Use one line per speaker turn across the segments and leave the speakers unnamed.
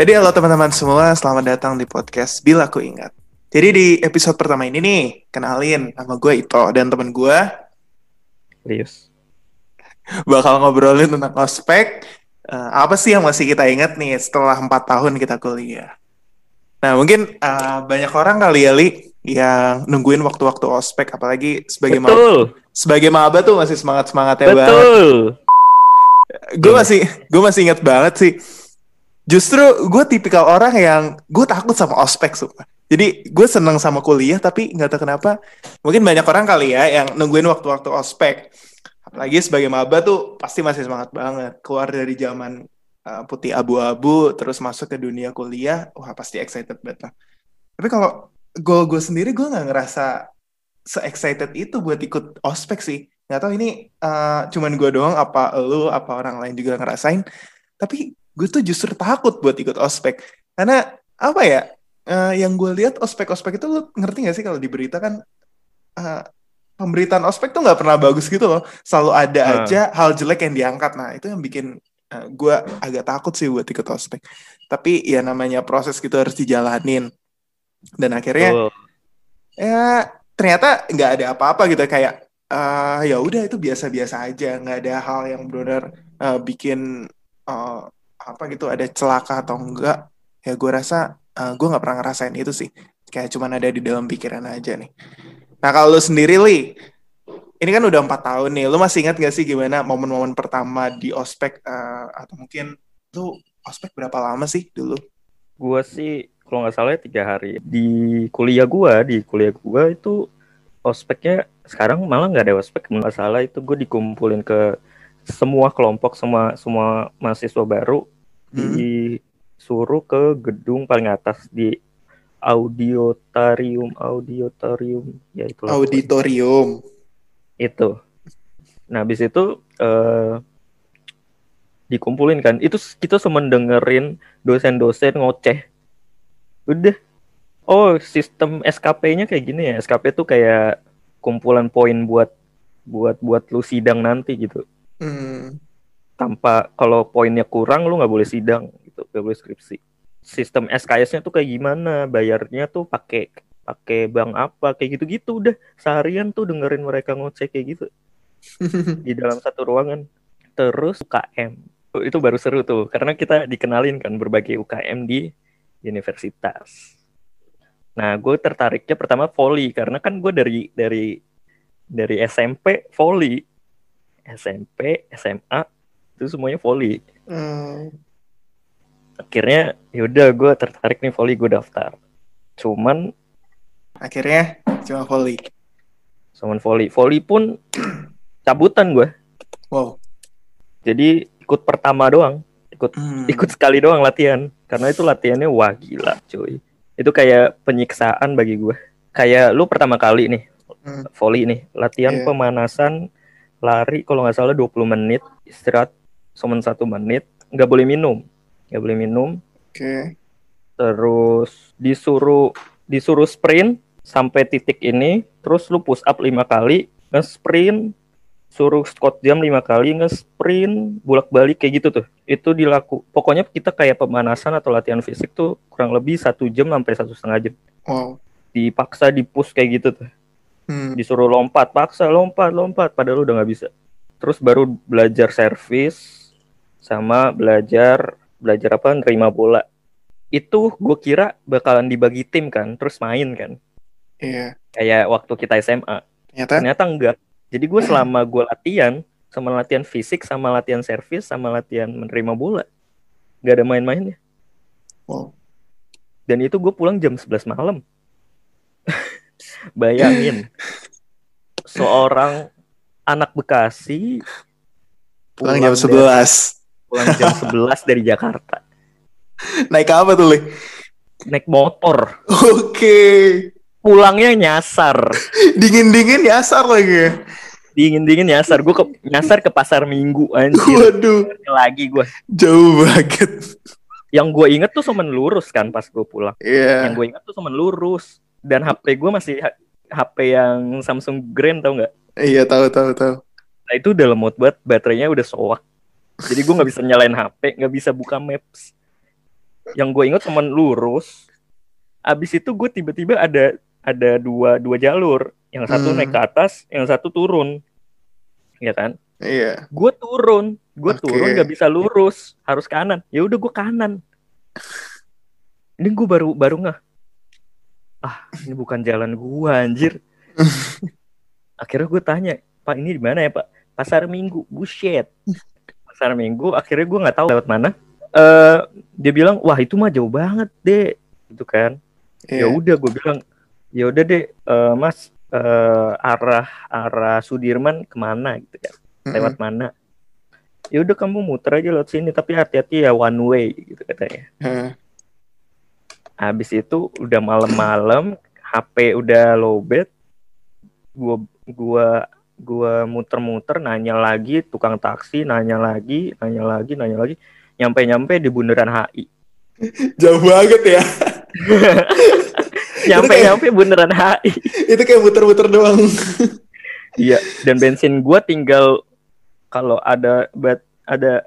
Jadi halo teman-teman semua, selamat datang di podcast Bila Aku Ingat. Jadi di episode pertama ini nih, kenalin nama gue Ito dan teman gue
Lius.
bakal ngobrolin tentang ospek. Eh, apa sih yang masih kita ingat nih setelah empat tahun kita kuliah? Nah mungkin eh, banyak orang kali ya Li yang nungguin waktu-waktu ospek, apalagi sebagai
Betul,
sebagai maba tuh masih semangat semangatnya banget.
betul.
gue masih gue masih inget banget sih justru gue tipikal orang yang gue takut sama ospek sumpah. Jadi gue seneng sama kuliah tapi nggak tahu kenapa mungkin banyak orang kali ya yang nungguin waktu-waktu ospek. Apalagi sebagai maba tuh pasti masih semangat banget. Keluar dari zaman uh, putih abu-abu terus masuk ke dunia kuliah wah pasti excited banget lah. Tapi kalau gue gue sendiri gue nggak ngerasa se excited itu buat ikut ospek sih. Nggak tahu ini uh, cuman gue doang apa lu apa orang lain juga ngerasain. Tapi gue tuh justru takut buat ikut ospek. Karena apa ya uh, yang gue lihat ospek-ospek itu lu ngerti gak sih kalau di berita kan uh, pemberitaan ospek tuh nggak pernah bagus gitu loh. Selalu ada
Hmm.
aja hal jelek yang diangkat. Nah itu yang bikin uh, gue agak takut sih buat ikut ospek. Tapi ya namanya proses gitu harus dijalanin. Dan akhirnya
Betul.
ya ternyata nggak ada apa-apa gitu. Kayak eh ya udah itu biasa-biasa aja. Nggak ada hal yang benar eh, bikin eh, apa gitu ada celaka atau enggak ya gue rasa eh, gue nggak pernah ngerasain itu sih. Kayak cuman ada di dalam pikiran aja nih. Nah kalau lu sendiri li ini kan udah empat tahun nih lu masih ingat gak sih gimana momen-momen pertama di ospek eh, atau mungkin lu ospek berapa lama sih dulu?
Gua sih kalau nggak salah ya tiga hari. Di kuliah gua, di kuliah gua itu ospeknya sekarang malah nggak ada ospek nggak salah itu gue dikumpulin ke semua kelompok semua semua mahasiswa baru
Hmm.
disuruh ke gedung paling atas di auditorium auditorium ya itu
auditorium.
Itu. Nah habis itu eh, dikumpulin kan. Itu kita cuma dengerin dosen-dosen ngoceh. Udah. Oh sistem SKP-nya kayak gini ya? SKP tuh kayak kumpulan poin buat buat buat lu sidang nanti gitu
Hmm.
tanpa kalau poinnya kurang lu nggak boleh sidang gitu. Nggak boleh skripsi. Sistem SKS-nya tuh kayak gimana? Bayarnya tuh pakai pakai bank apa? Kayak gitu-gitu udah. Seharian tuh dengerin mereka ngoceh kayak gitu. Di dalam satu ruangan. Terus UKM Oh, itu baru seru tuh karena kita dikenalin kan berbagai UKM di universitas. Nah gue tertariknya pertama volley karena kan gue dari dari dari SMP volley SMP SMA itu semuanya volley
Hmm.
akhirnya yaudah gue tertarik nih volley gue daftar. Cuman
akhirnya cuma volley
cuman volley volley pun cabutan gue
wow.
Jadi ikut pertama doang. Ikut
Hmm.
ikut sekali doang latihan. Karena itu latihannya wah gila cuy. Itu kayak penyiksaan bagi gue kayak lu pertama kali nih
Hmm.
volley nih. Latihan
Iya.
pemanasan lari kalau nggak salah 20 menit istirahat cuma satu menit nggak boleh minum nggak boleh minum.
Oke.
Terus disuruh disuruh sprint sampai titik ini terus lu push up lima kali nge-sprint. Suruh squat jam lima kali nge-sprint bolak-balik kayak gitu tuh. Itu dilaku pokoknya kita kayak pemanasan atau latihan fisik tuh kurang lebih satu jam sampai satu setengah jam.
Wow.
Dipaksa di push kayak gitu tuh
Hmm.
disuruh lompat paksa lompat lompat padahal udah nggak bisa. Terus baru belajar servis sama belajar belajar apa nerima bola. Itu gue kira bakalan dibagi tim kan terus main kan.
Iya.
Kayak waktu kita SMA
ternyata?
Ternyata enggak. Jadi gue selama gue latihan sama latihan fisik sama latihan servis sama latihan menerima bola nggak ada main-mainnya.
Wow.
Dan itu gue pulang jam 11 malam bayangin seorang anak Bekasi
pulang jam
dari-
11
pulang jam 11 dari Jakarta.
Naik apa tuh li?
Naik motor.
Oke.
Pulangnya nyasar.
Dingin dingin nyasar lagi. Ya
dingin dingin nyasar. Gue ke nyasar ke pasar minggu anjir.
Waduh.
Lagi gue
jauh banget.
Yang gue inget tuh cuman lurus kan pas gue pulang.
Iya.
Yang gue inget tuh cuman lurus dan HP gue masih HP yang Samsung Grand tau nggak?
Iya tahu tahu tahu.
Nah itu udah lemot banget baterainya udah soak jadi gue nggak bisa nyalain HP nggak bisa buka Maps. Yang gue inget teman lurus abis itu gue tiba-tiba ada ada dua dua jalur. Yang satu
Hmm.
naik ke atas yang satu turun. Ya kan?
Iya.
gue turun gue
Oke.
turun gak bisa lurus harus kanan. Ya udah gue kanan. Ini gue baru baru nggak ah ini bukan jalan gue anjir. Akhirnya gue tanya pak ini di mana ya pak? Pasar minggu. Buset. Pasar minggu akhirnya gue nggak tahu lewat mana. Eh dia bilang wah itu mah jauh banget deh gitu kan. Ya
Iya.
udah gue bilang ya udah deh eh, mas eh, arah arah Sudirman ke mana? Gitu kan
Mm-mm.
lewat mana? Ya udah kamu muter aja lewat sini tapi hati-hati ya one way gitu katanya.
Hah.
Habis itu udah malam-malam HP udah lowbat gua gua gua muter-muter nanya lagi tukang taksi nanya lagi nanya lagi nanya lagi nyampe-nyampe di bundaran HI
Jauh banget ya.
nyampe-nyampe bundaran HI
Itu kayak muter-muter doang.
iya dan bensin gua tinggal kalau ada bat ada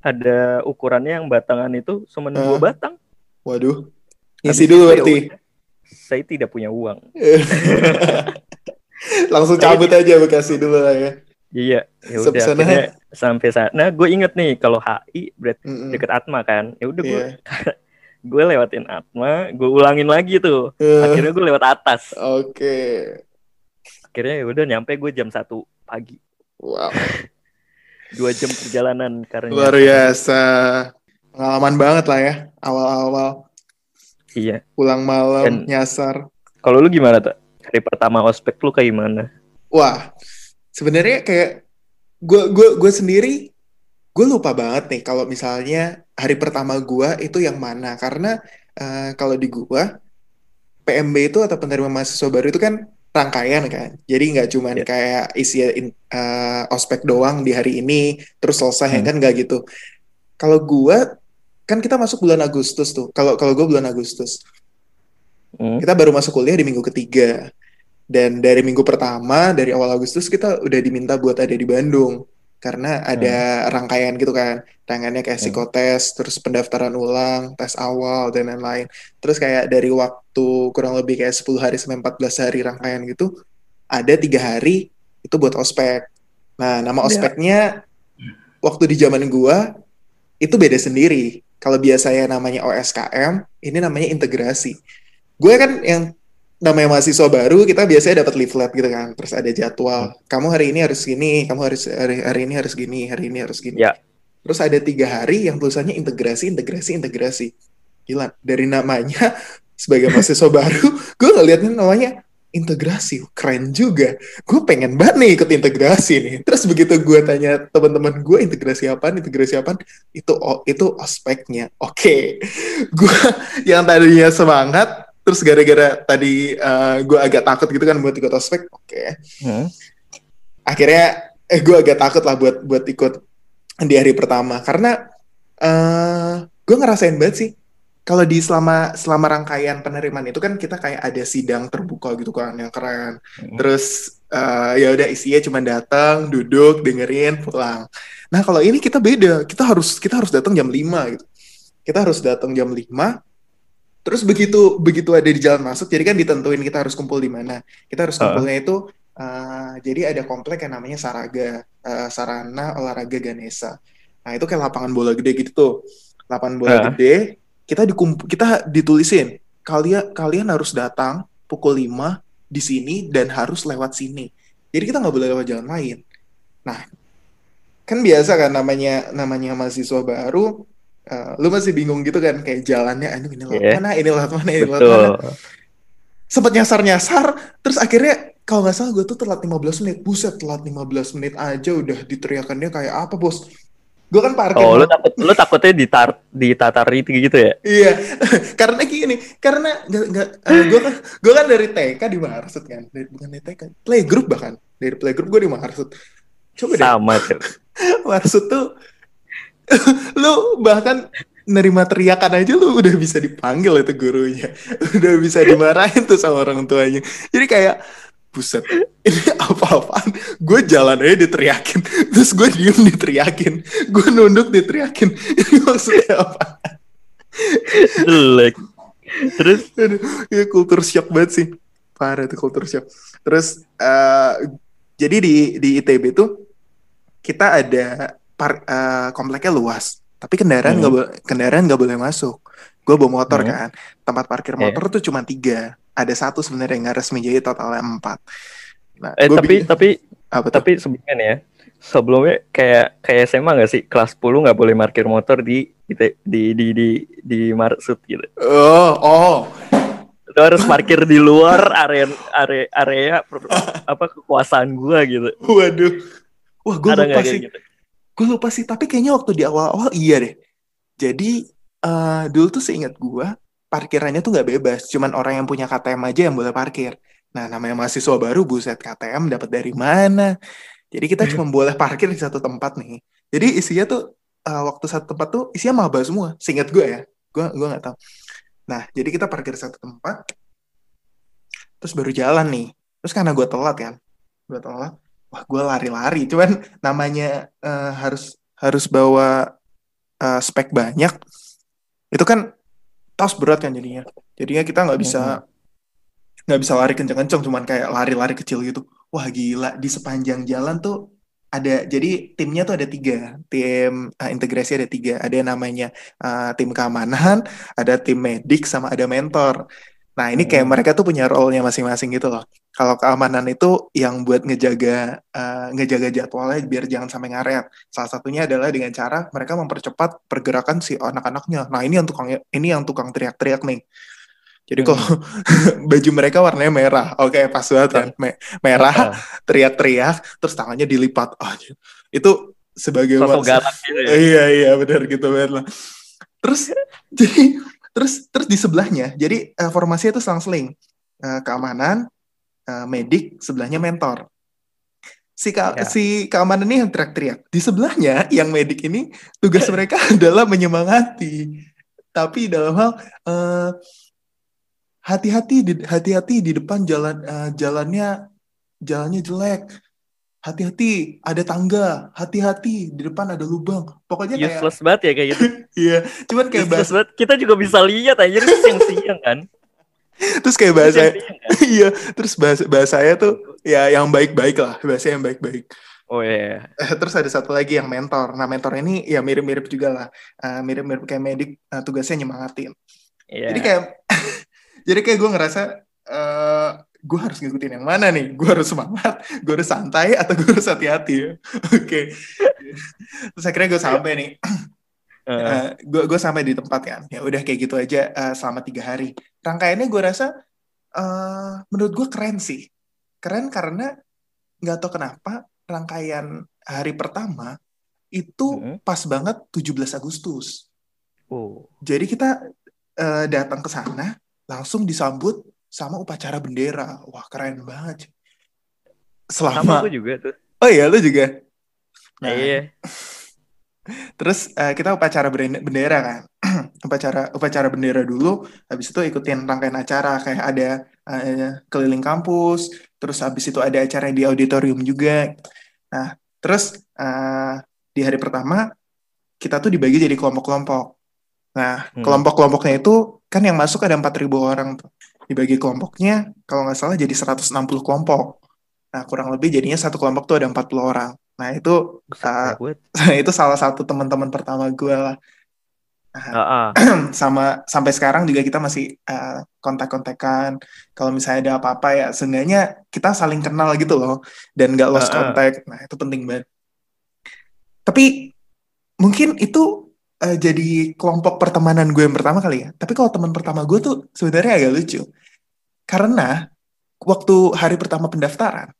ada ukurannya yang batangan itu cuma dua
Ah.
batang
Waduh. Ngisi dulu
itu ya
berarti.
saya tidak punya uang
Langsung cabut aja Bekasi dulu lah ya.
iya ya
Sampai
udah akhirnya sampai sana gue inget nih kalau HI berarti
Mm-mm.
deket Atma kan ya udah gue
Iya.
gue lewatin Atma gue ulangin lagi tuh
Eh,
akhirnya gue lewat atas
Oke.
akhirnya ya udah nyampe gue jam satu pagi
Wow.
dua jam perjalanan karena
Luar biasa. Pengalaman banget lah ya. Awal-awal.
Iya
Pulang malam,
Dan-
nyasar.
kalau lu gimana tuh hari pertama ospek lu kayak gimana
Wah, sebenarnya kayak gue gue gue sendiri gue lupa banget nih kalau misalnya hari pertama gue itu yang mana karena eh, kalau di gue PMB itu atau penerima mahasiswa baru itu kan rangkaian kan, jadi nggak cuman
Ya.
kayak isi in- eh, ospek doang di hari ini terus selesai
Hmm.
kan nggak gitu. Kalau gue kan kita masuk bulan Agustus tuh. Kalau kalau gue bulan Agustus.
Hmm,
kita baru masuk kuliah di minggu ketiga. Dan dari minggu pertama dari awal Agustus kita udah diminta buat ada di Bandung. Karena ada rangkaian gitu kan. Rangkaiannya kayak
Hmm.
psikotes terus pendaftaran ulang tes awal dan lain-lain. Terus kayak dari waktu kurang lebih kayak 10 hari sampai 14 hari rangkaian gitu ada tiga hari itu buat ospek. Nah nama
Ya.
ospeknya waktu di zaman gua itu beda sendiri kalau biasanya namanya OSKM ini namanya integrasi. Gue kan yang namanya mahasiswa baru kita biasanya dapat leaflet gitu kan. Terus ada jadwal kamu hari ini harus gini kamu harus hari, hari ini harus gini hari ini harus gini.
Ya.
terus ada tiga hari yang tulisannya integrasi integrasi integrasi. Gila dari namanya sebagai mahasiswa baru gue ngeliatnya namanya integrasi. Keren juga. Gue pengen banget nih ikut integrasi nih. Terus begitu gue tanya teman-teman gue integrasi apa integrasi apa itu oh, itu ospeknya. Oke. Gue yang tadinya semangat terus gara-gara tadi eh, gue agak takut gitu kan buat ikut ospek oke.
Hmm.
akhirnya eh gue agak takut lah buat buat ikut di hari pertama. Karena eh gue ngerasain banget sih kalau di selama selama rangkaian penerimaan itu kan kita kayak ada sidang terbuka gitu kan yang keren. Terus eh, ya udah isinya cuma datang duduk dengerin pulang. Nah kalau ini kita beda. Kita harus kita harus datang jam 5 gitu. Kita harus datang jam 5 terus begitu begitu ada di jalan masuk jadi kan ditentuin kita harus kumpul di mana. Kita harus kumpulnya itu eh, jadi ada komplek yang namanya Saraga eh, Sarana Olahraga Ganesa. Nah itu kayak lapangan bola gede gitu tuh. Lapangan bola
Ah.
gede kita dikumpul kita ditulisin kalian kalian harus datang pukul 5 di sini dan harus lewat sini. Jadi kita nggak boleh lewat jalan lain. Nah kan biasa kan namanya namanya mahasiswa baru eh, lu masih bingung gitu kan kayak jalannya aduh ini lewat
Iya.
mana ini lewat mana ini lewat mana. Sempet nyasar-nyasar terus akhirnya kalau nggak salah gue tuh telat 15 menit. Buset telat 15 menit aja udah diteriakannya kayak apa bos gue kan parkir
oh lu takut lu takutnya ditar ditatar itu gitu ya?
Iya, karena gini, karena nggak nggak, gue kan gue kan dari TK di Marsud kan, dari, bukan dari TK, playgroup bahkan. Dari playgroup gue di Marsud. Coba deh,
sama tuh
Marsud tuh, lu bahkan nerima teriakan aja lu udah bisa dipanggil itu gurunya, udah bisa dimarahin tuh sama orang tuanya. Jadi kayak buset, ini apa-apaan? Gue jalan aja diteriakin, terus gue diem diteriakin, gue nunduk diteriakin. Ini maksudnya apa?
jelek terus
ya kultur shock banget sih. Parah tuh kultur shock. Terus eh, jadi di di ITB tuh kita ada par, eh, kompleknya luas, tapi kendaraan
Hmm.
nggak boleh kendaraan nggak boleh masuk. Gue bawa motor
Hmm.
kan, tempat parkir
Iya.
motor tuh cuma tiga. Ada satu sebenarnya yang nggak resmi jadi totalnya empat. Nah,
eh
gua
tapi tapi
apa tuh?
tapi sebelumnya nih ya sebelumnya kayak kayak SMA nggak sih kelas 10 nggak boleh parkir motor di di di di di, di Marsud gitu
Oh, oh,
itu harus parkir di luar area area area apa kekuasaan gua gitu
waduh. Wah, gue
ada
lupa sih.
gitu
Gue lupa sih, tapi kayaknya waktu di awal-awal iya deh. Jadi eh dulu tuh seingat gue parkirannya tuh nggak bebas, cuman orang yang punya KTM aja yang boleh parkir. Nah, namanya mahasiswa baru, buset KTM dapat dari mana? Jadi kita cuma boleh parkir di satu tempat nih. Jadi isinya tuh eh, waktu satu tempat tuh isinya maba semua, seingat gue ya. Gue gue nggak tahu. Nah, jadi kita parkir di satu tempat, terus baru jalan nih. Terus karena gue telat kan, gue telat, wah gue lari-lari. Cuman namanya eh, harus harus bawa eh, spek banyak, itu kan tos berat kan jadinya. Jadinya kita nggak bisa nggak bisa lari kenceng-kenceng, cuman kayak lari-lari kecil gitu. Wah gila. Di sepanjang jalan tuh ada jadi timnya tuh ada tiga. Tim eh, integrasi ada tiga. Ada yang namanya eh, tim keamanan ada tim medik sama ada mentor. Nah ini kayak mereka tuh punya role-nya masing-masing gitu loh kalau keamanan itu yang buat ngejaga eh, ngejaga jadwalnya biar jangan sampai ngaret. Salah satunya adalah dengan cara mereka mempercepat pergerakan si anak-anaknya. Nah ini yang tukang ini yang tukang teriak-teriak nih. Jadi
Hmm.
kalau baju mereka warnanya merah. Oke pas banget kan. Me- merah
Ah,
teriak-teriak terus tangannya dilipat. Ah, itu sebagai
sosok galak gitu ya?
Iya iya benar gitu lah terus jadi terus terus di sebelahnya jadi eh, formasinya itu selang-seling. Eh, keamanan eh, medik sebelahnya mentor. Si ka-
Ya.
si keamanan ini yang teriak-teriak. Di sebelahnya yang medik ini tugas mereka adalah menyemangati. Tapi dalam hal eh, hati-hati di hati-hati di depan jalan eh, jalannya jalannya jelek. Hati-hati ada tangga. Hati-hati di depan ada lubang. Pokoknya kayak
useless banget ya kayak gitu.
Iya cuman kayak
useless banget. Kita juga bisa lihat aja siang-siang kan
terus kayak bahasa
kan?
iya terus bahasa bahasanya tuh ya yang baik-baik lah bahasa yang baik-baik.
Oh iya
Eh, terus ada satu lagi yang mentor. Nah mentor ini ya mirip-mirip juga lah. Eh, mirip-mirip kayak medik eh, tugasnya nyemangatin.
Iya.
Jadi kayak jadi kayak gue ngerasa eh gue harus ngikutin yang mana nih? Gue harus semangat gue harus santai atau gue harus hati-hati? Ya oke. Terus akhirnya gue sampai nih
Eh,
gue gue sampai di tempat kan. Ya udah kayak gitu aja eh, selama tiga hari. Rangkaiannya gue rasa eh menurut gue keren sih. Keren karena nggak tahu kenapa rangkaian hari pertama itu
Mhm.
pas banget 17 Agustus.
Oh.
Jadi kita eh, datang ke sana langsung disambut sama upacara bendera. Wah keren banget.
Sama
selama
aku juga tuh.
Oh iya lu juga? Nah,
iya
Terus eh, kita upacara bendera kan, upacara upacara bendera dulu, habis itu ikutin rangkaian acara kayak ada eh, keliling kampus, terus habis itu ada acara di auditorium juga. Nah, terus eh, di hari pertama kita tuh dibagi jadi kelompok-kelompok. Nah,
Hmm.
kelompok-kelompoknya itu kan yang masuk ada 4.000 orang tuh. Dibagi kelompoknya kalau nggak salah jadi 160 kelompok. Nah, kurang lebih jadinya satu kelompok tuh ada 40 orang. Nah, itu
banget.
itu salah satu teman-teman pertama gue lah
Ah, ah.
sama sampai sekarang juga kita masih eh, kontak-kontakan kalau misalnya ada apa-apa ya seenggaknya kita saling kenal gitu loh dan nggak lost
Ah, ah.
contact nah itu penting banget tapi mungkin itu eh, jadi kelompok pertemanan gue yang pertama kali ya tapi kalau teman pertama gue tuh sebenarnya agak lucu karena waktu hari pertama pendaftaran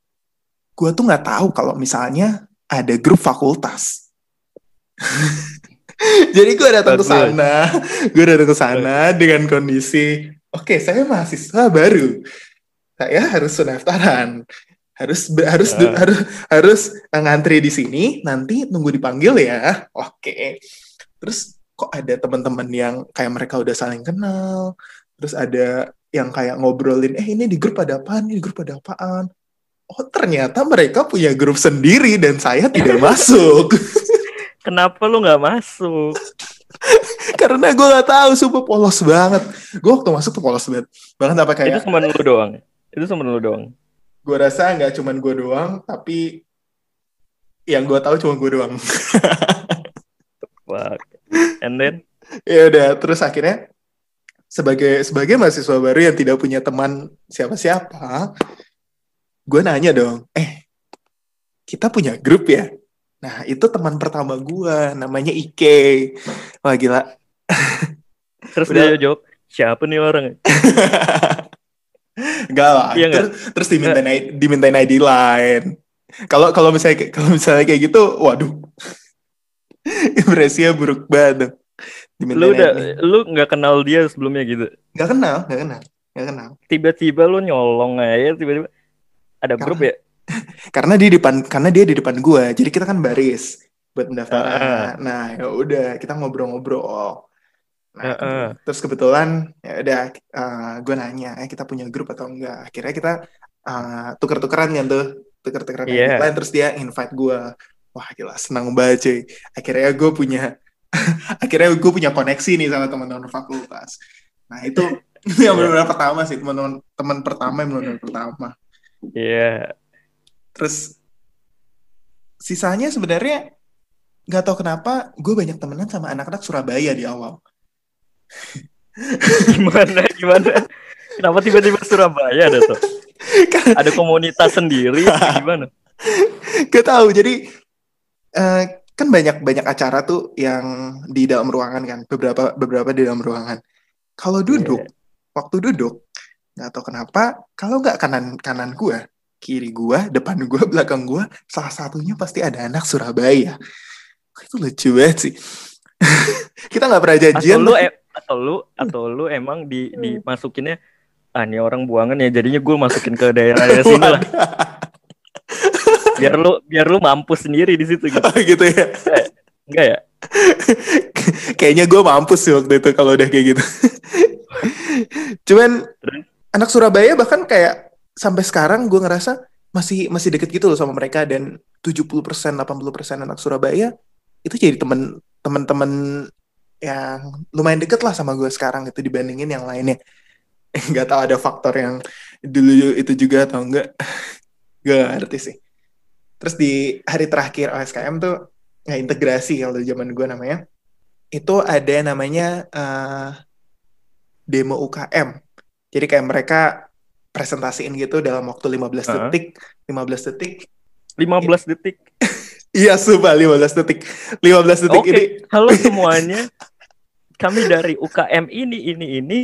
gue tuh nggak tahu kalau misalnya ada grup fakultas. Jadi gue datang ke sana. Gue datang ke sana dengan kondisi oke saya mahasiswa baru. Saya harus pendaftaran. Harus harus
Ah.
harus harus ngantri di sini. Nanti nunggu dipanggil ya. Oke. Terus kok ada teman-teman yang kayak mereka udah saling kenal. Terus ada yang kayak ngobrolin eh ini di grup ada apaan? Ini di grup ada apaan oh ternyata mereka punya grup sendiri dan saya tidak masuk
kenapa lu nggak masuk
Karena gue gak tahu, sumpah polos banget. Gue waktu masuk tuh polos banget. Bahkan apa
Itu
kayak,
cuma lu doang. Itu cuma lu doang.
gue rasa nggak cuman gue doang, tapi yang gue tahu cuma gue doang.
Fuck. And then
ya udah, terus akhirnya sebagai sebagai mahasiswa baru yang tidak punya teman siapa-siapa, gue nanya dong, eh kita punya grup ya? Nah itu teman pertama gue, namanya Ike. Wah gila.
terus
Udah.
dia jawab, siapa nih orang?
Enggak lah.
Iya
terus terus dimintain I- dimintain ID lain. Kalau kalau misalnya kalau misalnya kayak gitu, waduh. Impresinya buruk banget. Dimintain
Lu udah
ID.
lu nggak kenal dia sebelumnya gitu.
nggak kenal, nggak kenal, nggak kenal.
Tiba-tiba lu nyolong aja tiba-tiba ada
Karena-
grup ya?
Karena dia di depan karena dia di depan gua. Jadi kita kan baris buat pendaftaran.
Ah.
Nah, ya udah kita ngobrol-ngobrol. Nah,
Ah, ah.
terus kebetulan ya udah gue nanya, eh kita punya grup atau enggak? Akhirnya kita uh, tuker-tukeran kan tuh, tuker-tukeran
Iya.
lain terus dia invite gue. Wah gila senang banget cuy. Akhirnya gue punya akhirnya gue punya koneksi nih sama teman-teman fakultas. Nah itu itu yang benar-benar pertama sih teman-teman teman pertama yang benar-benar pertama.
Iya.
Terus sisanya sebenarnya nggak tahu kenapa gue banyak temenan sama anak-anak Surabaya di awal.
Gimana gimana? Kenapa tiba-tiba Surabaya ada tuh? Ada komunitas sendiri gimana?
Gak tahu. Jadi eh, kan banyak banyak acara tuh yang di dalam ruangan kan. Beberapa beberapa di dalam ruangan. Kalau duduk, waktu duduk, nggak tahu kenapa. Kalau nggak kanan kanan gua, kiri gua, depan gua, belakang gua, salah satunya pasti ada anak Surabaya. Itu lucu banget sih. Kita nggak pernah
Atau
janjian.
lu
tuh.
e- atau lu atau lu emang di dimasukinnya ah ini orang buangan ya jadinya gue masukin ke daerah daerah sini lah biar lu biar lu mampus sendiri di situ gitu
gitu ya.
enggak ya
Kayaknya gue mampus sih waktu itu kalau udah kayak gitu. Cuman
Terus?
Anak Surabaya bahkan kayak sampai sekarang gue ngerasa masih masih deket gitu loh sama mereka dan 70% 80% anak Surabaya itu jadi temen temen-temen yang lumayan deket lah sama gue sekarang itu dibandingin yang lainnya. Nggak tahu ada faktor yang dulu itu juga atau enggak. Gak ngerti sih. Terus di hari terakhir OSKM tuh nggak integrasi kalau zaman gue namanya itu ada namanya eh, demo UKM jadi kayak mereka presentasiin gitu dalam waktu 15
Heeh.
detik 15 detik.
15 detik?
Iya sumpah 15 detik. 15 detik
oke
ini.
halo semuanya. Kami dari UKM ini ini ini.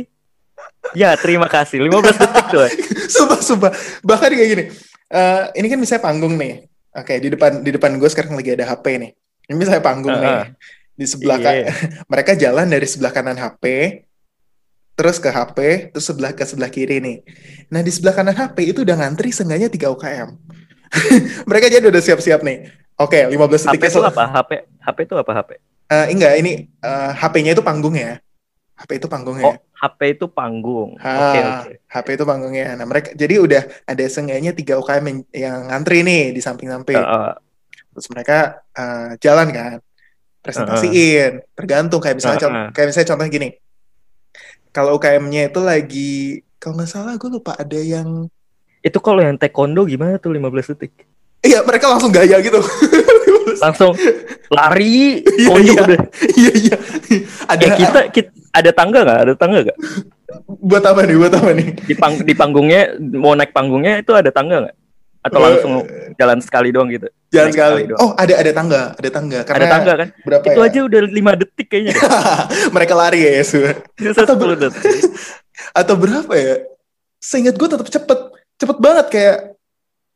Ya terima kasih. 15 detik tuh
sumpah sumpah. Bahkan kayak gini eh, ini kan misalnya panggung nih. Oke di depan di depan gue sekarang lagi ada HP nih. Ini misalnya panggung
Heeh.
nih. Di sebelah ka-
Iya.
mereka jalan dari sebelah kanan HP terus ke HP terus sebelah ke sebelah kiri nih. Nah di sebelah kanan HP itu udah ngantri seenggaknya 3 UKM mereka jadi udah siap-siap nih. Oke 15
HP
detik
itu apa? HP HP itu apa HP
Eh, enggak ini eh, HP-nya itu panggungnya HP itu panggungnya.
Oh HP itu panggung. Oke oke.
HP itu panggungnya. Nah mereka jadi udah ada seenggaknya 3 UKM yang, yang ngantri nih di samping-samping.
Heeh.
terus mereka eh, jalan kan? Presentasiin. Tergantung kayak misalnya
Heeh.
con- kayak misalnya contoh gini kalau UKM-nya itu lagi kalau nggak salah gue lupa ada yang
itu kalau yang taekwondo gimana tuh 15 detik?
Iya mereka langsung gaya gitu.
Langsung lari
Iya,
konjuk
iya.
udah.
Iya iya. Ada
eh kita, kita ada tangga nggak? Ada tangga nggak?
Buat apa nih? Buat apa nih?
Di pang di panggungnya mau naik panggungnya itu ada tangga nggak atau langsung jalan sekali doang gitu?
Jalan
naik
sekali
doang.
oh ada ada tangga ada tangga. Karena
ada tangga kan?
berapa
itu
ya?
aja udah lima detik kayaknya
mereka lari ya
Bisa
Atau
10 detik.
Atau berapa ya? Seingat gue tetap cepet. Cepet banget kayak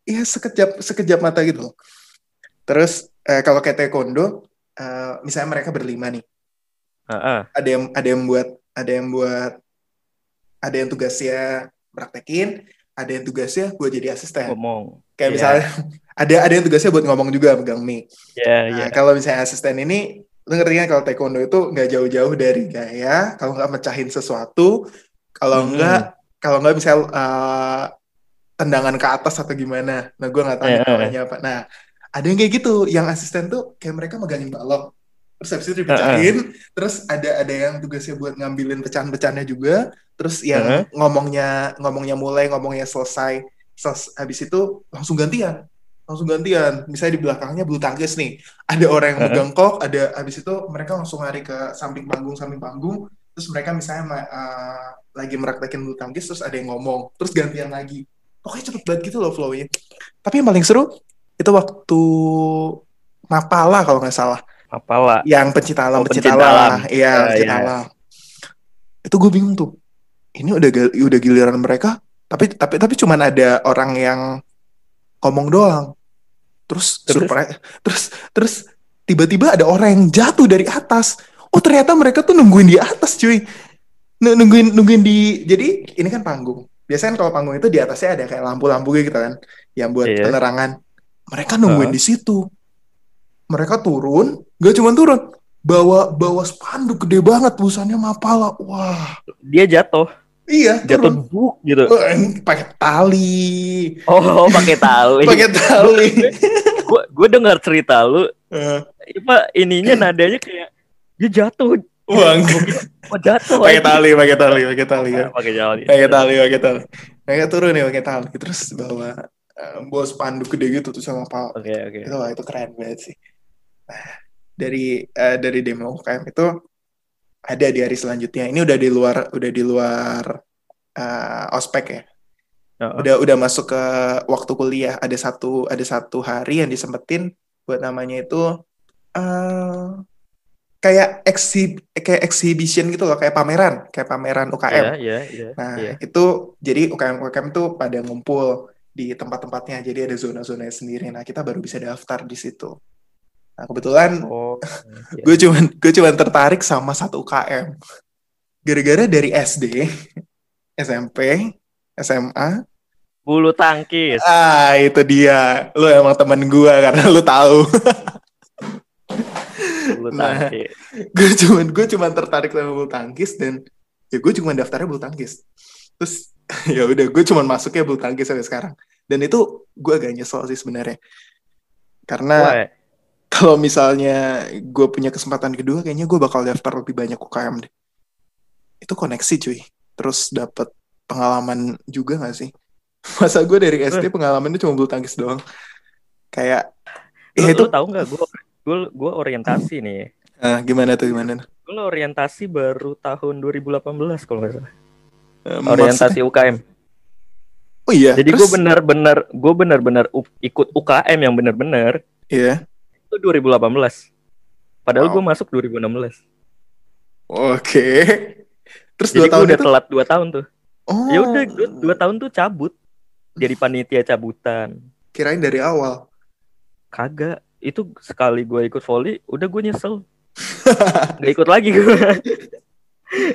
ya sekejap sekejap mata gitu loh. Terus eh, kalau kayak taekwondo eh, misalnya mereka berlima nih.
Heeh.
ada yang ada yang buat ada yang buat ada yang tugasnya praktekin ada yang tugasnya buat jadi asisten
ngomong
kayak
Iya.
misalnya ada ada yang tugasnya buat ngomong juga megang mic
ya
Nah,
ya
kalau misalnya asisten ini, lu ngerti kan kalau taekwondo itu nggak jauh-jauh dari gaya, kalau nggak mecahin sesuatu, kalau
Hmm.
nggak kalau nggak misal eh, tendangan ke atas atau gimana. Nah, gue nggak tahu
eh.
namanya apa. Nah, ada yang kayak gitu, yang asisten tuh kayak mereka megangin balok. Terus habis itu dipecahin terus ada ada yang tugasnya buat ngambilin pecahan-pecahannya juga terus yang
Heeh.
ngomongnya ngomongnya mulai ngomongnya selesai Seles- habis itu langsung gantian langsung gantian. Misalnya di belakangnya bulu tangkis nih ada orang yang megang kok ada habis itu mereka langsung lari ke samping panggung samping panggung terus mereka misalnya eh, lagi meraktekin bulu tangkis terus ada yang ngomong terus gantian lagi. Pokoknya cepet banget gitu loh flownya. Tapi yang paling seru itu waktu Mapala kalau nggak salah
Apalah.
yang pencipta alam
Oh,
pencipta
pencipta
alam iya
Ya,
pencipta
ya.
alam itu gue bingung tuh ini udah udah giliran mereka tapi tapi tapi cuman ada orang yang ngomong doang terus
Terus?
surprise terus terus tiba-tiba ada orang yang jatuh dari atas oh ternyata mereka tuh nungguin di atas cuy Nung- nungguin nungguin di jadi ini kan panggung biasanya kan kalau panggung itu di atasnya ada kayak lampu-lampu gitu kan yang buat
Iya.
penerangan mereka nungguin
Heeh.
di situ mereka turun gak cuma turun bawa bawa spanduk gede banget tulisannya Mapala. Wah.
Dia jatuh,
iya
jatuh
turun.
buk gitu.
Eh, pakai tali.
Oh, pakai tali.
pakai tali.
Gue gue dengar cerita lu,
Eh,
apa ininya nadanya kayak dia jatuh.
Wah,
Oh jatuh.
pakai tali pakai tali pakai tali ya.
Pakai tali.
pakai tali pakai tali. Mereka turun ya pakai tali. Terus bawa eh, bawa spanduk gede gitu tuh sama Mapala
Oke oke.
itu wah, itu keren banget sih. Nah, dari eh, dari demo UKM itu ada di hari selanjutnya ini udah di luar udah di luar eh, ospek ya
Heeh.
udah udah masuk ke waktu kuliah ada satu ada satu hari yang disempetin buat namanya itu eh kayak exhib kayak exhibition gitu loh kayak pameran kayak pameran UKM
Iya iya iya.
Nah,
iya.
itu jadi UKM UKM tuh pada ngumpul di tempat-tempatnya. Jadi ada zona-zonanya sendiri. Nah, kita baru bisa daftar di situ. Nah, kebetulan
Oh. iya.
gue cuman gue cuman tertarik sama satu UKM. Gara-gara dari SD, SMP, SMA.
Bulu tangkis.
Ah, itu dia. Lu emang temen gue karena lu tahu.
Bulu
Nah.
tangkis.
gue cuman gue cuman tertarik sama bulu tangkis dan ya gue cuma daftarnya bulu tangkis terus ya udah gue cuman masuknya bulu tangkis sampai sekarang dan itu gue agak nyesel sih sebenarnya karena
Wah,
kalau misalnya gue punya kesempatan kedua kayaknya gue bakal daftar lebih banyak UKM deh. Itu koneksi cuy. Terus dapat pengalaman juga gak sih? Masa gue dari SD pengalamannya cuma bulu tangkis doang? Kayak
lu,
ya itu
lu tahu nggak? Gue gue gue orientasi nih.
Ah, gimana tuh gimana
Gue orientasi baru tahun 2018 kalau nggak salah.
Eh,
Orientasi UKM.
oh iya
Jadi
terus-
gue benar-benar gue benar-benar ikut UKM yang benar-benar.
Iya
itu 2018. Padahal
Wow.
gue masuk 2016.
Oke. Terus
Jadi
dua tahun
udah
itu?
telat 2 tahun tuh.
Oh.
Ya udah 2 tahun tuh cabut. Jadi panitia cabutan.
Kirain dari awal.
Kagak. Itu sekali gue ikut volley, udah gue nyesel. Gak ikut lagi gue.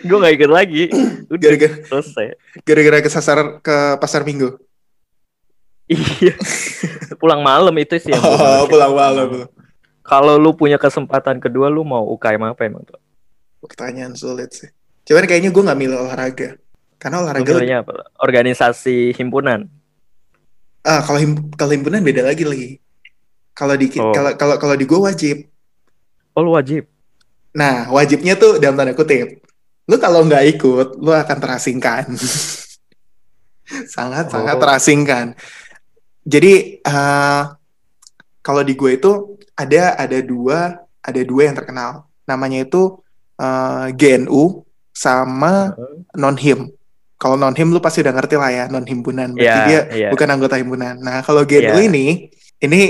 gue gak ikut lagi. Udah
Gara-gara
selesai.
gara-gara kesasar ke pasar Minggu.
Iya. Pulang malam itu sih
Oh, pulang malam.
Kalau lu punya kesempatan kedua lu mau UKM apa emang tuh?
Pertanyaan sulit sih. Cuman kayaknya gue nggak milih olahraga. Karena
Lu
olahraga
milihnya apa? Organisasi himpunan.
ah kalau him- kalau himpunan beda lagi lagi. Kalau di
Oh.
kalau kalau kalau di gue wajib.
Oh lu wajib.
Nah, wajibnya tuh dalam tanda kutip. Lu kalau nggak ikut, lu akan terasingkan. Sangat-sangat
Oh.
terasingkan. Jadi eh, kalau di gue itu ada ada dua ada dua yang terkenal. Namanya itu eh, GNU sama non him. Kalau non him lu pasti udah ngerti lah ya non himpunan. Berarti
Iya,
dia
iya.
bukan anggota himpunan. Nah kalau GNU
Iya.
ini ini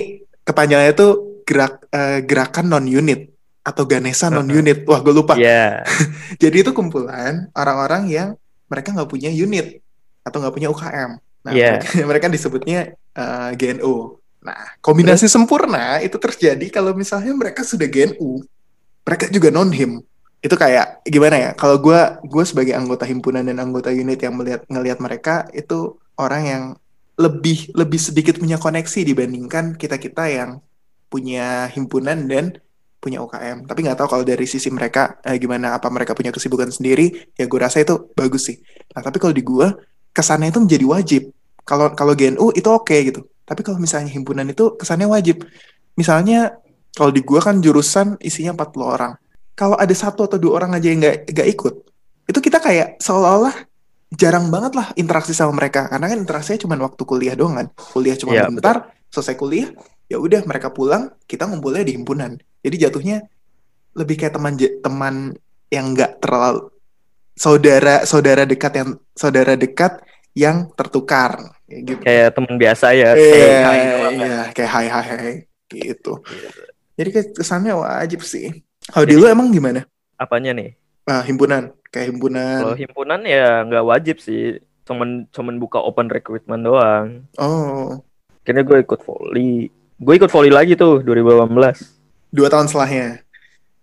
kepanjangannya itu gerak eh, gerakan non unit atau Ganesha non unit. Wah gue lupa.
Iya.
Jadi itu kumpulan orang-orang yang mereka nggak punya unit atau nggak punya UKM. Nah
Iya.
mereka, mereka disebutnya eh, GNU. Nah kombinasi sempurna itu terjadi kalau misalnya mereka sudah GNU, mereka juga non him. Itu kayak gimana ya? Kalau gue gue sebagai anggota himpunan dan anggota unit yang melihat ngelihat mereka itu orang yang lebih lebih sedikit punya koneksi dibandingkan kita kita yang punya himpunan dan punya UKM. Tapi nggak tahu kalau dari sisi mereka eh, gimana apa mereka punya kesibukan sendiri, ya gue rasa itu bagus sih. Nah, tapi kalau di gue kesannya itu menjadi wajib. Kalau kalau GNU itu oke gitu. Tapi kalau misalnya himpunan itu kesannya wajib. Misalnya Kalau di gua kan jurusan isinya 40 orang. Kalau ada satu atau dua orang aja yang nggak nggak ikut, itu kita kayak seolah-olah jarang banget lah interaksi sama mereka karena kan interaksinya cuma waktu kuliah doang kan. Kuliah cuma
Iya,
bentar, selesai kuliah, ya udah mereka pulang, kita ngumpulnya di himpunan. Jadi jatuhnya lebih kayak teman teman yang nggak terlalu saudara saudara dekat yang saudara dekat yang tertukar kayak gitu.
Kayak teman biasa ya.
Iya,
kan.
iya, kayak hai hai hai gitu. Jadi kayak kesannya wajib sih. Kalau di lu emang gimana?
Apanya nih?
Ah, himpunan, kayak
Kalau
himpunan.
himpunan ya nggak wajib sih. Cuman cuman buka open recruitment doang.
Oh,
Kayaknya gue ikut volley. Gue ikut volley lagi tuh 2018.
dua tahun setelahnya.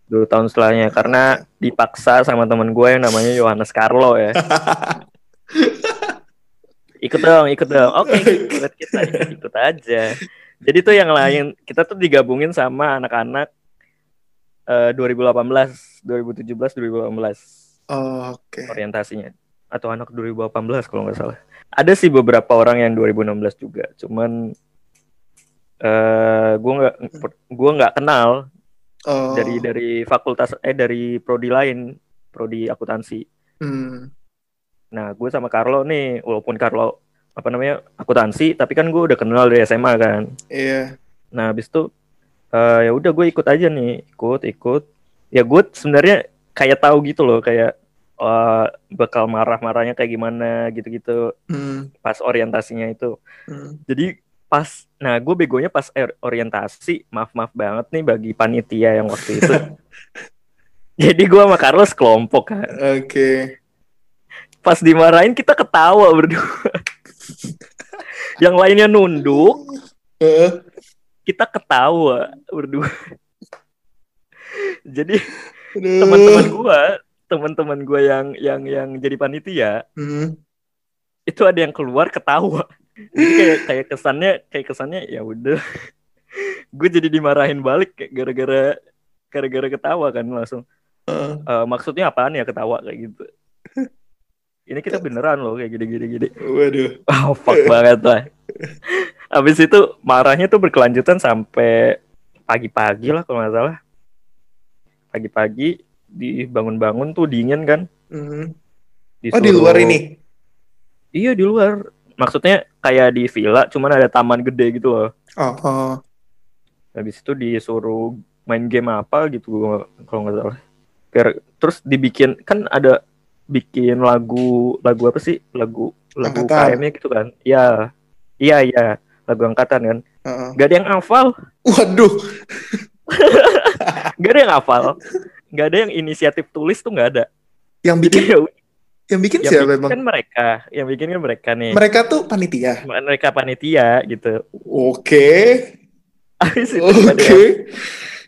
Dua tahun setelahnya karena dipaksa sama teman gue yang namanya Yohanes Carlo ya. ikut dong, ikut dong. Oke, ikut kita ikut, ikut aja. Jadi tuh yang lain kita tuh digabungin sama anak-anak eh, 2018, 2017, 2018
Oh, Oke.
orientasinya atau anak 2018 kalau nggak salah. Ada sih beberapa orang yang 2016 juga, cuman eh gue nggak gua nggak kenal
Oh,
dari dari fakultas eh dari prodi lain, prodi akuntansi.
hmm.
Nah, gue sama Carlo nih, walaupun Carlo apa namanya akuntansi, tapi kan gue udah kenal dari SMA kan.
Iya.
Nah, habis itu eh, ya udah gue ikut aja nih, ikut ikut. Ya gue sebenarnya kayak tahu gitu loh, kayak eh, bakal marah-marahnya kayak gimana gitu-gitu
Hmm.
pas orientasinya itu.
Hmm.
Jadi pas, nah gue begonya pas orientasi, maaf-maaf banget nih bagi panitia yang waktu itu. Jadi gue sama Carlos kelompok kan.
Oke.
Pas dimarahin kita ketawa berdua. yang lainnya nunduk, kita ketawa berdua. Jadi teman-teman gua, teman-teman gua yang yang yang jadi panitia
Hmm.
itu ada yang keluar ketawa. Jadi kayak kayak kesannya kayak kesannya ya udah. gue jadi dimarahin balik kayak gara-gara gara-gara ketawa kan langsung.
Eh,
"Eh, maksudnya apaan ya ketawa kayak gitu. Ini kita beneran loh kayak gini-gini gini.
waduh.
Oh fuck banget lah. Habis itu marahnya tuh berkelanjutan sampai pagi-pagi lah kalau nggak salah. Pagi-pagi dibangun-bangun tuh dingin kan.
Hmm. Oh di luar ini.
Iya di luar. Maksudnya kayak di villa, cuman ada taman gede gitu loh.
Oh, oh.
Habis itu disuruh main game apa gitu kalau nggak salah. Terus dibikin kan ada bikin lagu lagu apa sih? Lagu lagu. KM-nya gitu kan. Iya. Iya iya, lagu angkatan kan.
Heeh.
Gak ada yang hafal,
Waduh.
gak ada yang hafal. Gak ada yang inisiatif tulis tuh gak ada.
Yang bikin
Jadi ya
yang bikin
yang
siapa
bikin kan mereka, yang bikin kan mereka nih.
Mereka tuh panitia.
Mereka panitia gitu.
Oke.
Ada
Oke.
yang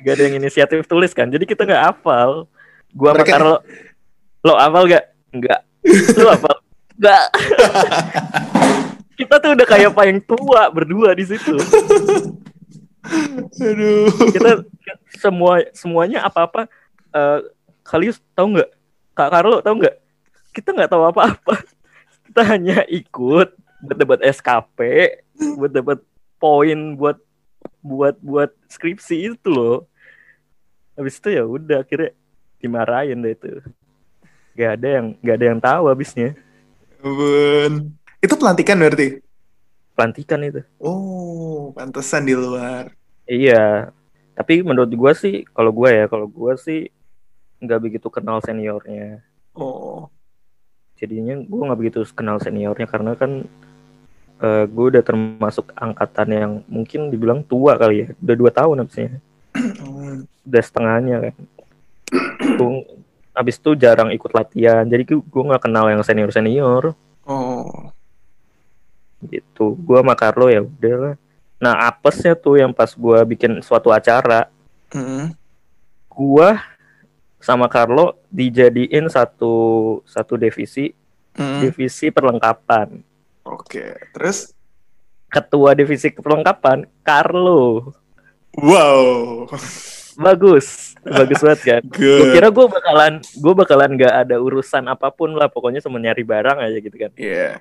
gak ada yang inisiatif tulis kan jadi kita nggak hafal gua sama
Mereka-
Carlo lo hafal gak nggak lu hafal nggak kita tuh udah kayak paling tua berdua di situ.
Aduh.
kita semua semuanya apa apa kalian tahu nggak? Kak Carlo tahu nggak? Kita nggak tahu apa apa kita hanya ikut buat dapat SKP buat dapat poin buat buat buat skripsi itu loh. Habis itu ya udah akhirnya dimarahin deh itu gak ada yang gak ada yang tahu habisnya
Ampun. Itu pelantikan berarti?
pelantikan itu
Oh, pantesan di luar.
iya tapi menurut gua sih kalau gua ya kalau gua sih nggak begitu kenal seniornya
Oh.
jadinya gue nggak begitu kenal seniornya karena kan eh gue udah termasuk angkatan yang mungkin dibilang tua kali ya udah dua tahun habisnya
Hmm.
udah setengahnya kan gue abis itu jarang ikut latihan jadi gue nggak kenal yang senior senior
Oh.
gitu gue sama Carlo ya udahlah nah apesnya tuh yang pas gue bikin suatu acara
Hmm.
gue sama Carlo dijadiin satu satu divisi
Hmm.
divisi perlengkapan
Oke. Terus?
ketua divisi perlengkapan Carlo
Wow.
Bagus bagus banget kan gue kira gue bakalan gue bakalan nggak ada urusan apa pun lah pokoknya cuma nyari barang aja gitu kan
Iya.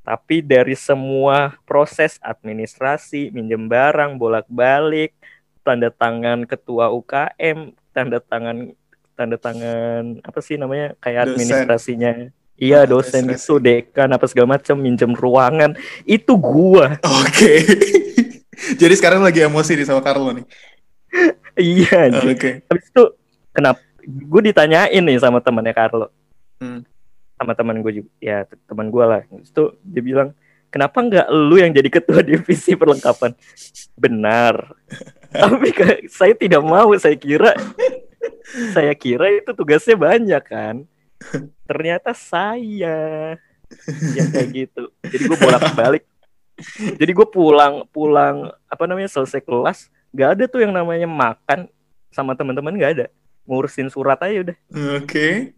tapi dari semua proses administrasi minjem barang bolak balik tanda tangan ketua UKM tanda tangan tanda tangan apa sih namanya kayak
Dosen.
administrasinya iya dosen
Administrasi.
itu dekan apa segala macam minjem ruangan itu gua
Oke. Jadi sekarang lagi emosi nih sama Carlo nih.
iya anjing.
Oke.
habis itu kenapa gue ditanyain nih sama temannya Carlo.
Hmm.
sama teman gue juga ya teman gue lah. Habis itu dia bilang kenapa nggak lu yang jadi ketua divisi perlengkapan? Benar. Tapi saya tidak mau saya kira saya kira itu tugasnya banyak kan. Ternyata saya yang kayak gitu. Jadi gue bolak balik jadi gue pulang pulang apa namanya selesai kelas nggak ada tuh yang namanya makan sama teman-teman nggak ada. Ngurusin surat aja udah.
Oke.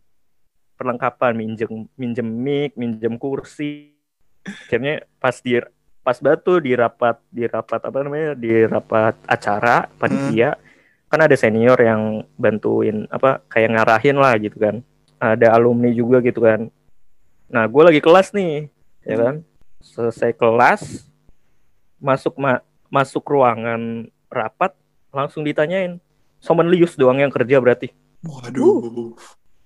perlengkapan minjem minjem mic minjem kursi. Akhirnya pas di pas batu di rapat di rapat apa namanya di rapat acara panitia kan ada senior yang bantuin apa kayak ngarahin lah gitu kan. Ada alumni juga gitu kan. Nah gue lagi kelas nih ya kan. Selesai kelas masuk ma- masuk ruangan rapat langsung ditanyain Somen Lius doang yang kerja berarti
Waduh.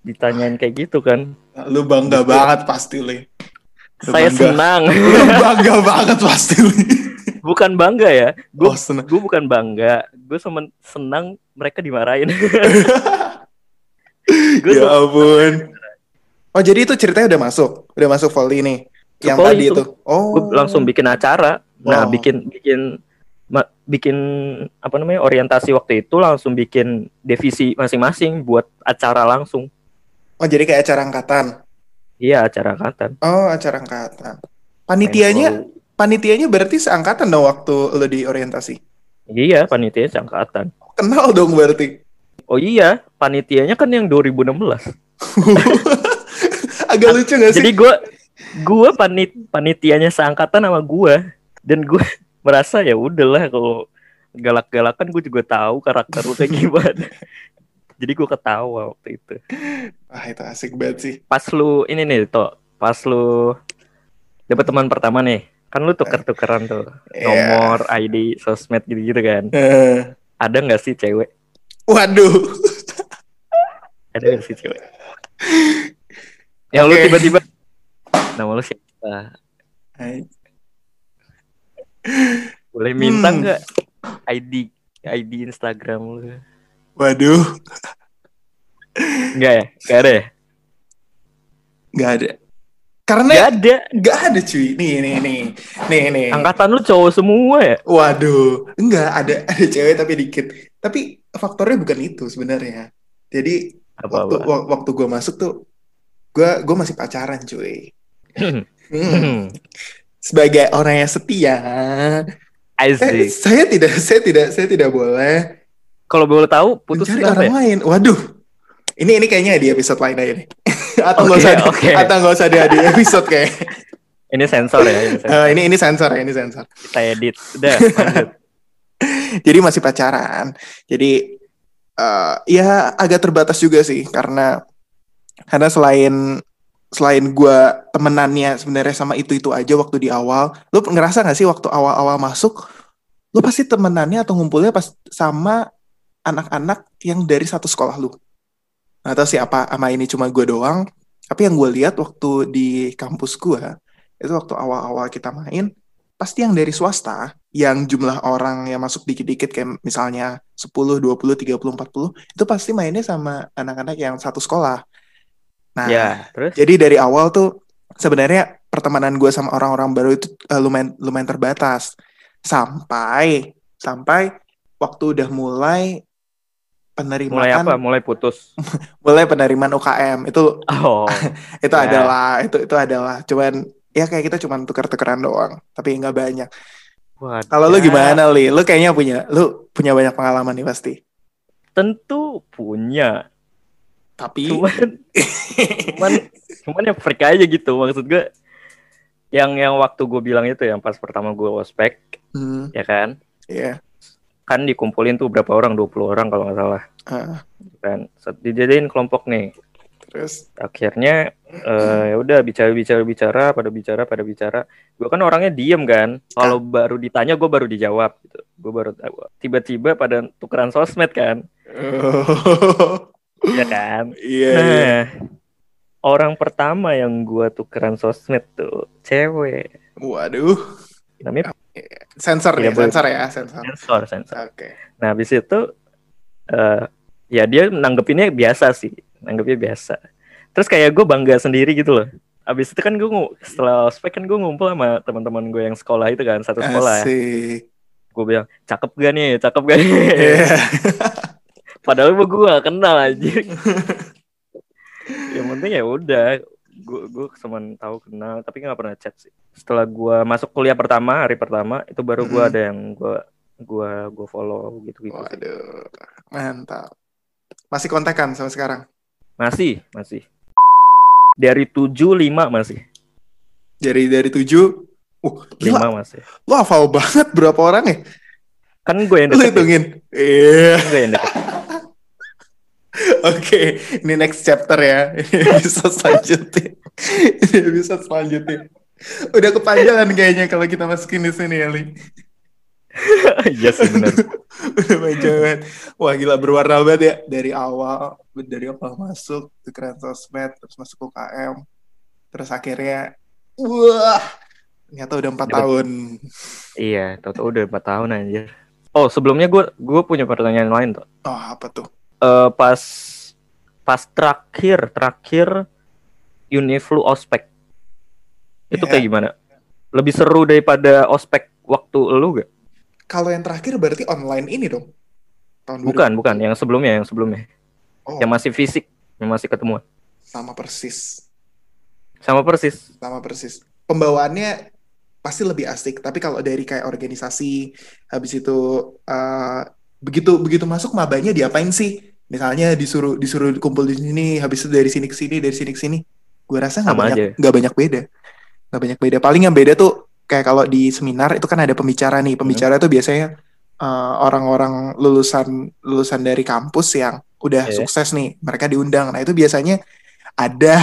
ditanyain kayak gitu kan
Lu bangga banget pasti, Le. Lu
saya
bangga.
senang
Lu bangga banget pasti, Le.
bukan bangga ya gue
Oh, seneng.
gue bukan bangga gue sama senang mereka dimarahin gue
Ya ampun. Oh, jadi itu ceritanya udah masuk. Udah masuk volley nih. Yang tadi
itu.
itu. Oh.
langsung bikin acara nah
Wow.
bikin bikin bikin apa namanya orientasi waktu itu langsung bikin divisi masing-masing buat acara langsung
Oh, jadi kayak acara angkatan.
iya acara angkatan
Oh, acara angkatan. Panitianya, panitianya berarti seangkatan dong waktu lu di orientasi.
iya panitia seangkatan
Kenal dong berarti.
oh iya panitianya kan yang 2016
Agak lucu gak sih?
jadi gue gue panit panitianya seangkatan sama gue dan gue merasa ya udahlah kalau galak-galakan gue juga tahu karakter lu kayak gimana jadi gue ketawa waktu itu
Wah, itu asik banget sih.
pas lu ini nih toh pas lu dapet teman pertama nih kan lu tuker-tukeran tuh
Iya.
nomor ID sosmed gitu-gitu kan
Eh,
ada nggak sih cewek
waduh.
ada nggak sih cewek yang lu
Oke.
tiba-tiba nama lu siapa
Hai.
Boleh minta
Hmm.
nggak ID ID Instagram lu
Waduh,
Enggak ya? Enggak ada ya?
nggak ada. Karena
Enggak ada.
nggak ada cuy. Nih, nih, nih, nih, nih.
Angkatan lu cowok semua ya?
Waduh, enggak ada ada cewek tapi dikit. Tapi faktornya bukan itu sebenarnya. Jadi waktu
Apa-apa?
wa- waktu gue masuk tuh, gue gue masih pacaran cuy. Hmm. Sebagai orang yang setia, eh,
Asik.
saya tidak saya tidak saya tidak boleh
Kalau boleh tahu putus
mencari orang
ya?
lain. Waduh, ini ini kayaknya di episode lain aja nih. atau nggak
Oke,
usah
oke.
atau nggak usah di, di episode kayak.
Ini sensor ya, ini sensor.
Eh, ini ini sensor ya ini sensor.
Kita edit. Udah, lanjut.
Jadi masih pacaran. Jadi eh, ya agak terbatas juga sih karena karena selain selain gua temenannya sebenarnya sama itu itu aja waktu di awal, lu ngerasa nggak sih waktu awal-awal masuk, lu pasti temenannya atau ngumpulnya pas sama anak-anak yang dari satu sekolah lu. Nggak tahu sih apa sama ini cuma gue doang. Tapi yang gue lihat waktu di kampus gua itu waktu awal-awal kita main, pasti yang dari swasta yang jumlah orang yang masuk dikit-dikit kayak misalnya 10, 20, 30, 40 itu pasti mainnya sama anak-anak yang satu sekolah. Nah,
Ya, terus?
jadi dari awal tuh sebenarnya pertemanan gue sama orang-orang baru itu eh, lumayan lumayan terbatas sampai sampai waktu udah mulai penerimaan
Mulai apa? Mulai putus.
mulai penerimaan UKM itu
Oh,
itu
Ya.
adalah itu itu adalah cuman ya kayak kita cuman tuker-tukeran doang tapi nggak banyak kalau lu gimana li lu kayaknya punya lu punya banyak pengalaman nih pasti
Tentu punya.
Tapi
Cuman, cuman, cuman ya freak aja gitu. Maksud gue, yang yang waktu gue bilang itu yang pas pertama gue ospek,
Hmm,
ya kan?
iya.
Kan dikumpulin tuh berapa orang? 20 orang kalau nggak salah.
Ah,
kan Set- dijadiin kelompok nih.
Terus?
Akhirnya eh ya udah bicara bicara bicara pada bicara pada bicara. Gue kan orangnya diem kan? Kalau baru ditanya gue baru dijawab gitu. Gue baru tahu tiba-tiba pada tukeran sosmed kan?
Oh,
ya kan?
Iya iya.
nah orang pertama yang gue tukeran sosmed tuh cewek.
Waduh.
Namanya
sensor
Iya,
ya sensor ya sensor.
Sensor sensor.
Oke.
Nah habis itu eh ya dia nanggepinnya biasa sih nanggepnya biasa. Terus kayak gue bangga sendiri gitu loh. Abis itu kan gue setelah ospek kan gue ngumpul sama teman-teman gue yang sekolah itu kan satu sekolah ya.
asik.
Gue bilang cakep gak nih? Cakep gak nih?
Iya.
padahal gue gak kenal aja yang penting ya udah gue gue cuma tahu kenal tapi nggak pernah chat sih. Setelah gue masuk kuliah pertama hari pertama itu baru gue ada yang gue gue gue follow gitu gitu
waduh mantap. Masih kontekan sama sekarang?
Masih masih. Dari tujuh lima masih.
Dari dari tujuh? Uh gila
lima masih.
lu hafal banget berapa orang ya?
Kan gue yang
lu
deket ya.
hitungin. Iya.
Kan gue yang deket
Oke, ini next chapter ya. Ini episode selanjutnya. Ini episode selanjutnya. Udah kepanjangan kayaknya kalau kita masukin di sini ya, Li.
iya sih benar
Udah banget. Wah, gila berwarna banget ya dari awal, dari awal masuk ke keren sosmed, terus masuk UKM, terus akhirnya, wah, ternyata udah empat tahun.
iya tau udah empat tahun anjir oh sebelumnya gue gue punya pertanyaan lain tuh
Oh, apa tuh?
Eh, pas pas terakhir terakhir Uniflu ospek itu
Iya.
kayak gimana? Lebih seru daripada ospek waktu lu gak?
Kalau yang terakhir berarti online ini dong? Tahun
Bukan, bukan. Yang sebelumnya, yang sebelumnya.
2000. Oh,
Yang masih fisik, yang masih ketemu.
sama persis.
Sama persis.
sama persis pembawaannya pasti lebih asik tapi kalau dari kayak organisasi habis itu eh, begitu begitu masuk mabanya diapain sih? Misalnya disuruh disuruh kumpul di sini habis itu dari sini ke sini dari sini ke sini. Gue rasa nggak banyak nggak banyak beda. Nggak banyak beda. Paling yang beda tuh kayak kalau di seminar itu kan ada pembicara nih. Pembicara tuh biasanya eh, orang-orang lulusan lulusan dari kampus yang udah
Oke.
sukses nih. Mereka diundang. Nah itu biasanya ada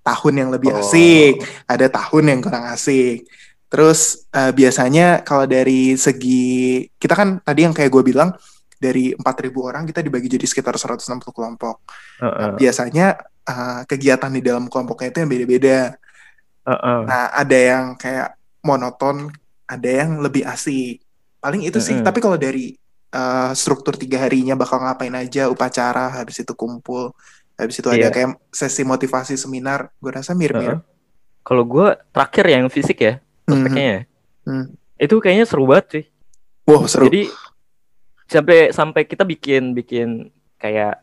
tahun yang lebih
Oh.
asik ada tahun yang kurang asik. Terus eh, biasanya kalau dari segi kita kan tadi yang kayak gue bilang dari 4.000 orang kita dibagi jadi sekitar 160 kelompok.
Heeh,
Biasanya eh, kegiatan di dalam kelompoknya itu yang beda-beda.
heeh.
Nah, ada yang kayak monoton, ada yang lebih asik. Paling itu sih.
Mm-mm.
Tapi kalau dari eh, struktur tiga harinya bakal ngapain aja, upacara, habis itu kumpul, habis itu ada
Iya.
kayak sesi motivasi seminar, gue rasa mirip-mirip.
Kalau gue terakhir yang fisik ya, ospeknya ya.
Hmm.
Itu kayaknya seru banget sih.
Wow, seru.
Jadi sampai sampai kita bikin bikin kayak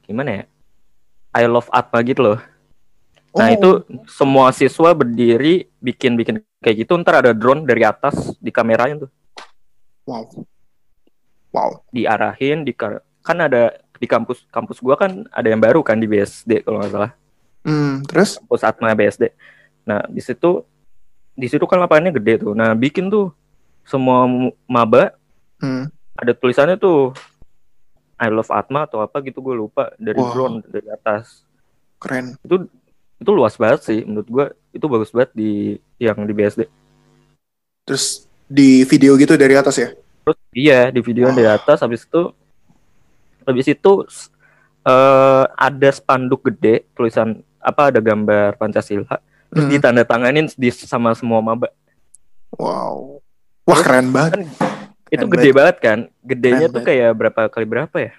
gimana ya? I love Atma gitu loh. Nah
Oh.
itu semua siswa berdiri bikin bikin kayak gitu. Ntar ada drone dari atas di kamerain tuh,
Wow. Wow.
diarahin di ka- kan ada di kampus kampus gua kan ada yang baru kan di BSD kalau nggak salah
Hmm, terus?
kampus Atma BSD. Nah di situ di situ kan lapangannya gede tuh. Nah bikin tuh semua mu- maba
Hmm.
ada tulisannya tuh I love Atma atau apa gitu gue lupa dari
Wow.
drone dari atas.
Keren.
Itu itu luas banget sih menurut gua itu bagus banget di yang di BSD.
Terus di video gitu dari atas ya?
Terus iya di video
Wah.
dari atas habis itu habis itu eh, ada spanduk gede tulisan apa ada gambar Pancasila terus
Hmm.
ditandatanganin di sama semua maba.
Wow. Wah, keren banget.
Itu
Keren
gede banget kan? Gedenya
Keren
tuh kayak berapa kali berapa ya?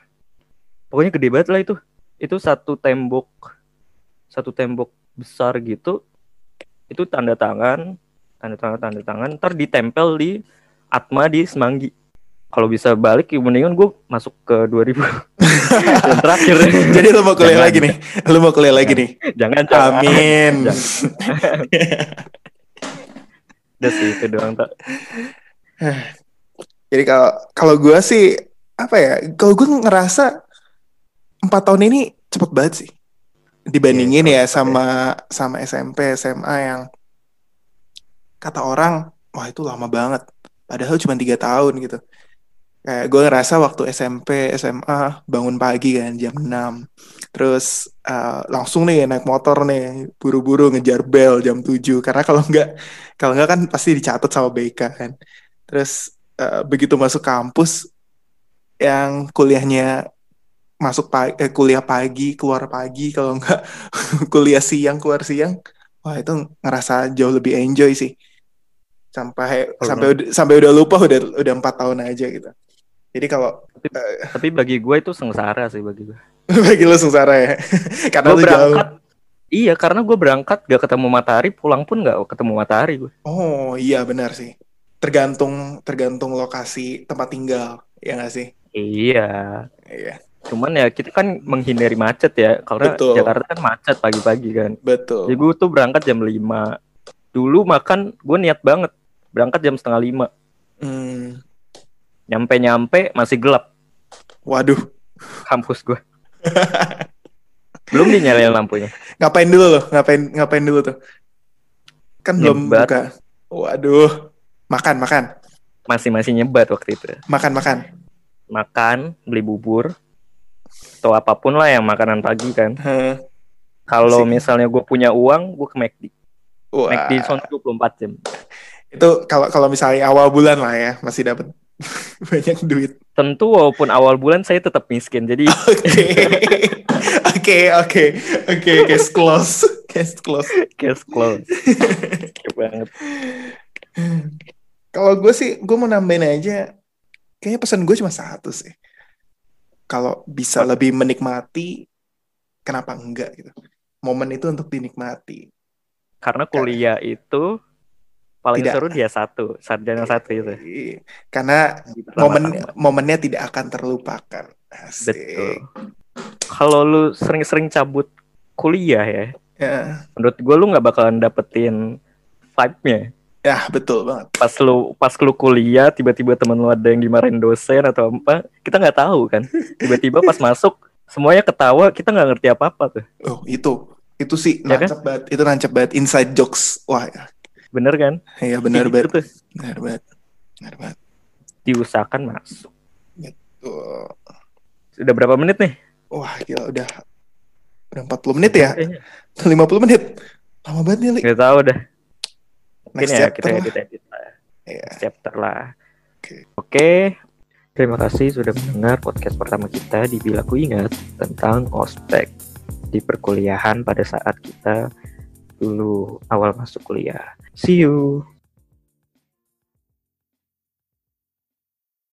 Pokoknya gede banget lah itu. Itu satu tembok satu tembok besar gitu. Itu tanda tangan, tanda tangan, tanda tangan, ntar ditempel di Atma di Semanggi. Kalau bisa balik, ya mendingan gue masuk ke 2000 yang terakhir.
Jadi lu mau kuliah
Jangan.
lagi nih? Lu mau kuliah lagi nih?
Jangan, jangan.
Amin.
Jangan. Udah sih itu doang tak.
Jadi kalau kalau gue sih apa ya? Kalau gue ngerasa empat tahun ini cepet banget sih dibandingin
Iya,
ya sama sama SMP SMA yang kata orang wah itu lama banget. Padahal cuma tiga tahun gitu. Kayak gue ngerasa waktu SMP SMA bangun pagi kan jam 6 terus uh, langsung nih naik motor nih buru-buru ngejar bel jam 7 karena kalau nggak kalau nggak kan pasti dicatat sama BK kan. Terus uh, begitu masuk kampus yang kuliahnya masuk pagi, eh, kuliah pagi keluar pagi kalau nggak kuliah siang keluar siang wah itu ngerasa jauh lebih enjoy sih. Sampai oh, sampai udah, sampai udah lupa udah udah empat tahun aja gitu jadi kalau
tapi, uh, tapi bagi gue itu sengsara sih bagi gue.
bagi lo sengsara ya.
karena gue berangkat. Jauh. Iya, karena gue berangkat gak ketemu matahari, pulang pun gak ketemu matahari gue.
Oh iya benar sih. Tergantung tergantung lokasi tempat tinggal, ya gak sih?
Iya. Iya. Cuman ya kita kan menghindari macet ya, karena Betul. Jakarta kan macet pagi-pagi kan.
Betul.
Jadi gue tuh berangkat jam 5 Dulu makan gue niat banget berangkat jam setengah lima. Hmm nyampe-nyampe masih gelap.
Waduh.
Kampus gue. belum dinyalain lampunya.
Ngapain dulu loh? Ngapain ngapain dulu tuh? Kan belum buka. Waduh. Makan, makan.
Masih masih nyebat waktu itu.
Makan, makan.
Makan, beli bubur atau apa pun lah yang makanan pagi kan. Kalau misalnya gue punya uang, gue ke McD. Wah. McD son 24 jam.
Itu kalau kalau misalnya awal bulan lah ya, masih dapat banyak duit.
Tentu walaupun awal bulan saya tetap miskin. Jadi
Oke, oke. Oke, case close. Case close.
Case close. banget.
Kalau gue sih, gue mau nambahin aja. Kayaknya pesan gue cuma satu sih. Kalau bisa lebih menikmati, kenapa enggak gitu. Momen itu untuk dinikmati.
Karena kuliah itu paling tidak. seru dia satu sarjana satu itu.
Karena momen momennya tidak akan terlupakan. Asik. betul.
Kalau lu sering-sering cabut kuliah ya
ya.
menurut gue lu nggak bakalan dapetin vibe-nya.
Ya betul banget.
Pas lu pas lu kuliah tiba-tiba temen lu ada yang dimarahin dosen atau apa kita nggak tahu kan. Tiba-tiba pas masuk semuanya ketawa kita nggak ngerti apa apa tuh.
Oh itu. Itu sih ya nancep kan? banget itu nancep banget inside jokes. Wah ya
Bener kan?
Iya bener gitu banget. Bener banget. Bener banget.
Diusahakan masuk. Betul. Sudah berapa menit nih?
Wah gila udah udah 40 menit ya? Lima 50 menit. Lama banget nih, Li.
Gak tau udah. Mungkin Next ya kita edit-edit lah. Yeah. Chapter lah. Oke. Okay. Okay. Terima kasih sudah mendengar podcast pertama kita di Bila Ku Ingat tentang ospek di perkuliahan pada saat kita dulu awal masuk kuliah. See you.